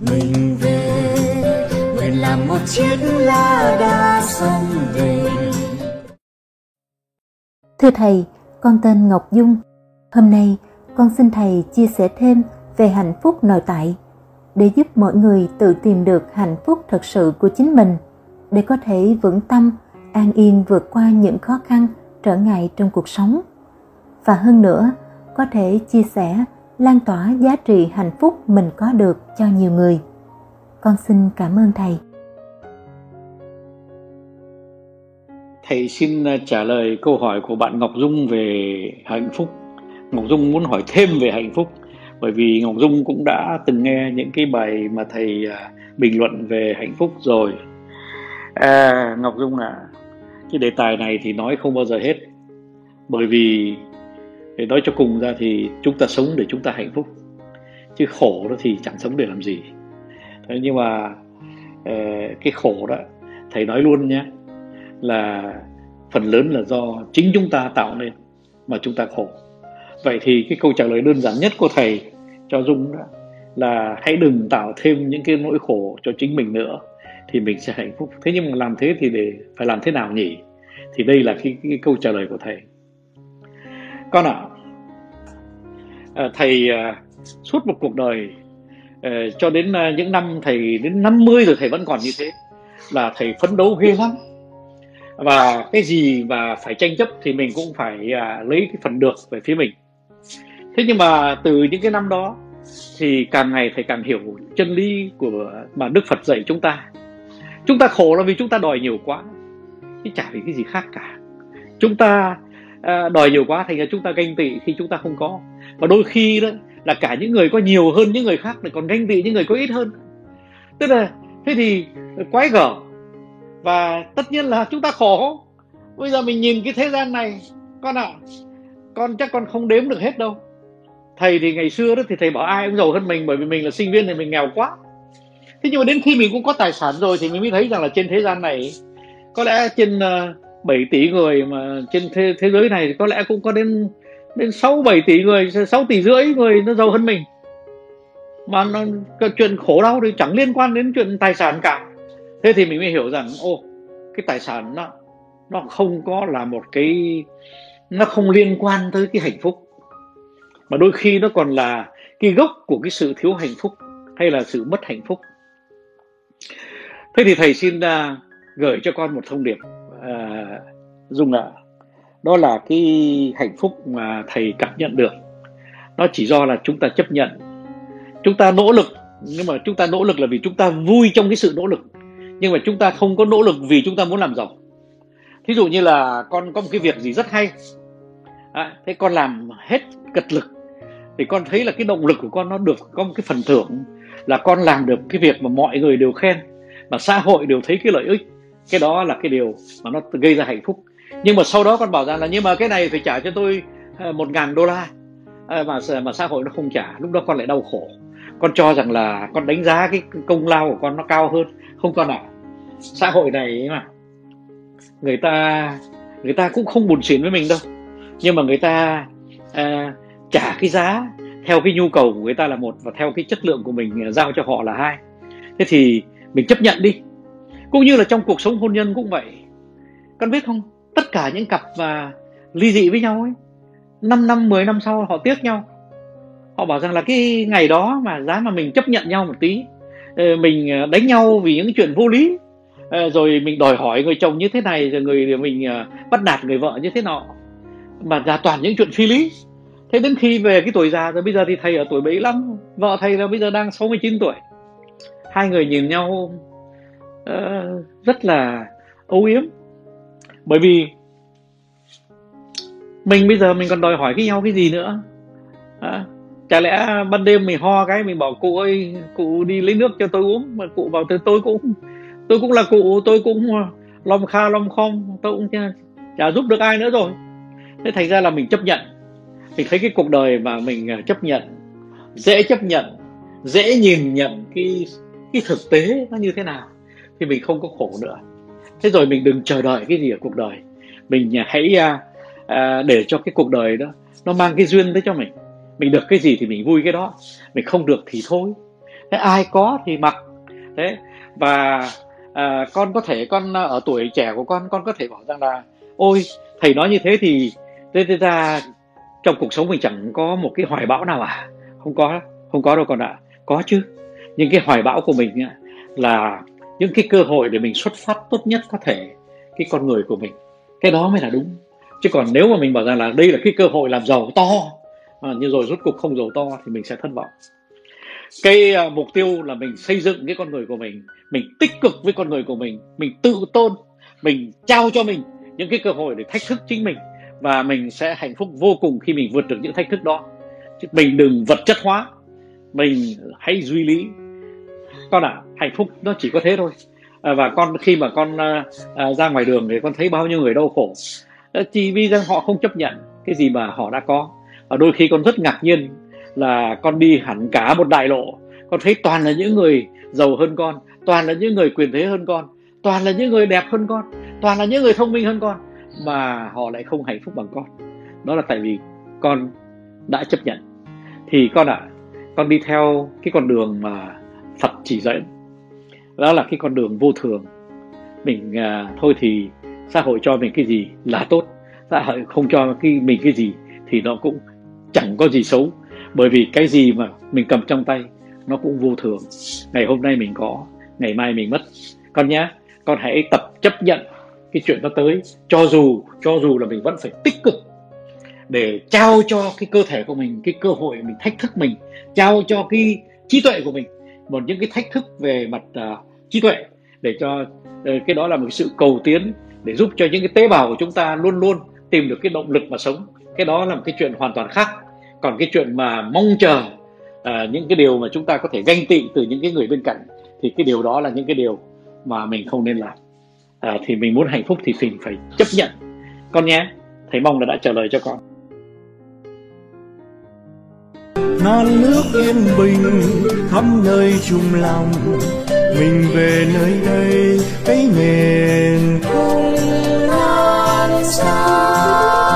mình về. Nguyện làm một chiếc lá đa sông về. Thưa thầy, con tên ngọc dung. Hôm nay, con xin thầy chia sẻ thêm về hạnh phúc nội tại, để giúp mọi người tự tìm được hạnh phúc thật sự của chính mình, để có thể vững tâm, an yên vượt qua những khó khăn trở ngại trong cuộc sống. Và hơn nữa, có thể chia sẻ lan tỏa giá trị hạnh phúc mình có được cho nhiều người. Con xin cảm ơn thầy. Thầy xin à, trả lời câu hỏi của bạn ngọc dung về hạnh phúc. Ngọc dung muốn hỏi thêm về hạnh phúc bởi vì ngọc dung cũng đã từng nghe những cái bài mà thầy à, bình luận về hạnh phúc rồi. À, ngọc dung à cái đề tài này thì nói không bao giờ hết bởi vì để nói cho cùng ra thì chúng ta sống để chúng ta hạnh phúc. Chứ khổ đó thì chẳng sống để làm gì. Thế nhưng mà ờ, cái khổ đó thầy nói luôn nhé là phần lớn là do chính chúng ta tạo nên mà chúng ta khổ. Vậy thì cái câu trả lời đơn giản nhất của thầy cho dung đó là hãy đừng tạo thêm những cái nỗi khổ cho chính mình nữa thì mình sẽ hạnh phúc. Thế nhưng mà làm thế thì để phải làm thế nào nhỉ? Thì đây là cái, cái câu trả lời của thầy. Con ạ à, Ờ, thầy ờ, suốt một cuộc đời ờ, cho đến những năm thầy đến 50 rồi thầy vẫn còn như thế là thầy phấn đấu ghê lắm. Và cái gì mà phải tranh chấp thì mình cũng phải à, lấy cái phần được về phía mình. Thế nhưng mà từ những cái năm đó thì càng ngày thầy càng hiểu chân lý của mà Đức Phật dạy chúng ta. Chúng ta khổ là vì chúng ta đòi nhiều quá chứ chả vì cái gì khác cả. Chúng ta à, đòi nhiều quá thành ra chúng ta ganh tị khi chúng ta không có. Và đôi khi đó là cả những người có nhiều hơn những người khác lại còn ganh tị những người có ít hơn. Tức là thế thì quái gở. Và tất nhiên là chúng ta khổ. Bây giờ mình nhìn cái thế gian này con ạ à, con chắc con không đếm được hết đâu. Thầy thì ngày xưa đó thì thầy bảo ai cũng giàu hơn mình bởi vì mình là sinh viên thì mình nghèo quá. Thế nhưng mà đến khi mình cũng có tài sản rồi thì mình mới thấy rằng là trên thế gian này có lẽ trên uh, 7 tỷ người mà trên thế, thế giới này thì có lẽ cũng có đến đến 6 7 tỷ người 6 tỷ rưỡi người nó giàu hơn mình. Mà nó, cái chuyện khổ đau thì chẳng liên quan đến chuyện tài sản cả. Thế thì mình mới hiểu rằng ô cái tài sản nó nó không có là một cái nó không liên quan tới cái hạnh phúc. Mà đôi khi nó còn là cái gốc của cái sự thiếu hạnh phúc hay là sự mất hạnh phúc. Thế thì thầy xin uh, gửi cho con một thông điệp dung ạ. Đó là cái hạnh phúc mà thầy cảm nhận được. Nó chỉ do là chúng ta chấp nhận. Chúng ta nỗ lực nhưng mà chúng ta nỗ lực là vì chúng ta vui trong cái sự nỗ lực. Nhưng mà chúng ta không có nỗ lực vì chúng ta muốn làm giàu. Thí dụ như là con có một cái việc gì rất hay. À, thế con làm hết cật lực thì con thấy là cái động lực của con nó được có một cái phần thưởng là con làm được cái việc mà mọi người đều khen mà xã hội đều thấy cái lợi ích. Cái đó là cái điều mà nó gây ra hạnh phúc. Ừ. nhưng mà sau đó con bảo rằng là nhưng mà cái này phải trả cho tôi ờ, một ngàn đô la. Ờ, mà mà xã hội nó không trả lúc đó con lại đau khổ. Con cho rằng là con đánh giá cái công lao của con nó cao hơn. Không con ạ. À. xã hội này mà người ta người ta cũng không buồn xỉn với mình đâu. Nhưng mà người ta à, trả cái giá theo cái nhu cầu của người ta là một và theo cái chất lượng của mình giao cho họ là hai. Thế thì mình chấp nhận đi. Cũng như là trong cuộc sống hôn nhân cũng vậy. Con biết không? Tất cả những cặp và ly dị với nhau ấy 5 năm 10 năm sau họ tiếc nhau. Họ bảo rằng là cái ngày đó mà giá mà mình chấp nhận nhau một tí ờ, mình à, đánh nhau vì những chuyện vô lý ờ, rồi mình đòi hỏi người chồng như thế này rồi người à, mình à, bắt nạt người vợ như thế nọ mà ra toàn những chuyện phi lý. Thế đến khi về cái tuổi già rồi bây giờ thì thầy ở tuổi 75 vợ thầy là bây giờ đang 69 tuổi. Hai người nhìn nhau uh, rất là âu yếm bởi vì mình bây giờ mình còn đòi hỏi cái nhau cái gì nữa? À, chả lẽ ban đêm mình ho cái mình bảo cụ ơi cụ đi lấy nước cho tôi uống. Mà cụ bảo tôi tôi cũng tôi cũng là cụ tôi cũng lom kha lom khom tôi cũng chả, chả giúp được ai nữa rồi. Thế thành ra là mình chấp nhận. Mình thấy cái cuộc đời mà mình à, chấp nhận dễ chấp nhận dễ nhìn nhận cái cái thực tế nó như thế nào thì mình không có khổ nữa thế rồi mình đừng chờ đợi cái gì ở cuộc đời. Mình à, hãy à, à, để cho cái cuộc đời đó nó mang cái duyên tới cho mình. Mình được cái gì thì mình vui cái đó. Mình không được thì thôi. Thế ai có thì mặc. Thế và à, con có thể con ở tuổi trẻ của con con có thể bảo rằng là ôi thầy nói như thế thì thế, thế ra trong cuộc sống mình chẳng có một cái hoài bão nào à. Không có không có đâu con ạ. À. có chứ. Những cái hoài bão của mình là những cái cơ hội để mình xuất phát tốt nhất có thể cái con người của mình. Cái đó mới là đúng. Chứ còn nếu mà mình bảo rằng là đây là cái cơ hội làm giàu to à, nhưng rồi rốt cục không giàu to thì mình sẽ thất vọng. Cái à, mục tiêu là mình xây dựng cái con người của mình mình tích cực với con người của mình mình tự tôn mình trao cho mình những cái cơ hội để thách thức chính mình và mình sẽ hạnh phúc vô cùng khi mình vượt được những thách thức đó. Chứ mình đừng vật chất hóa mình hãy duy lý con ạ à, hạnh phúc nó chỉ có thế thôi. À, và con khi mà con à, à, ra ngoài đường thì con thấy bao nhiêu người đau khổ. À, chỉ vì rằng họ không chấp nhận cái gì mà họ đã có. Và đôi khi con rất ngạc nhiên là con đi hẳn cả một đại lộ. Con thấy toàn là những người giàu hơn con toàn là những người quyền thế hơn con toàn là những người đẹp hơn con toàn là những người thông minh hơn con mà họ lại không hạnh phúc bằng con. Đó là tại vì con đã chấp nhận. Thì con ạ à, con đi theo cái con đường mà Phật chỉ dẫn đó là cái con đường vô thường. Mình à, thôi thì xã hội cho mình cái gì là tốt. Xã hội không cho cái mình cái gì thì nó cũng chẳng có gì xấu. Bởi vì cái gì mà mình cầm trong tay nó cũng vô thường. Ngày hôm nay mình có ngày mai mình mất. Con nhé con hãy tập chấp nhận cái chuyện nó tới. Cho dù cho dù là mình vẫn phải tích cực để trao cho cái cơ thể của mình cái cơ hội mình thách thức mình trao cho cái trí tuệ của mình một những cái thách thức về mặt uh, trí tuệ để cho uh, cái đó là một sự cầu tiến để giúp cho những cái tế bào của chúng ta luôn luôn tìm được cái động lực mà sống. Cái đó là một cái chuyện hoàn toàn khác. Còn cái chuyện mà mong chờ uh, những cái điều mà chúng ta có thể ganh tị từ những cái người bên cạnh thì cái điều đó là những cái điều mà mình không nên làm. Uh, thì mình muốn hạnh phúc thì mình phải chấp nhận. Con nhé thầy mong là đã trả lời cho con. non nước yên bình khắp nơi chung lòng. Mình về nơi đây, cái miền không lan xa.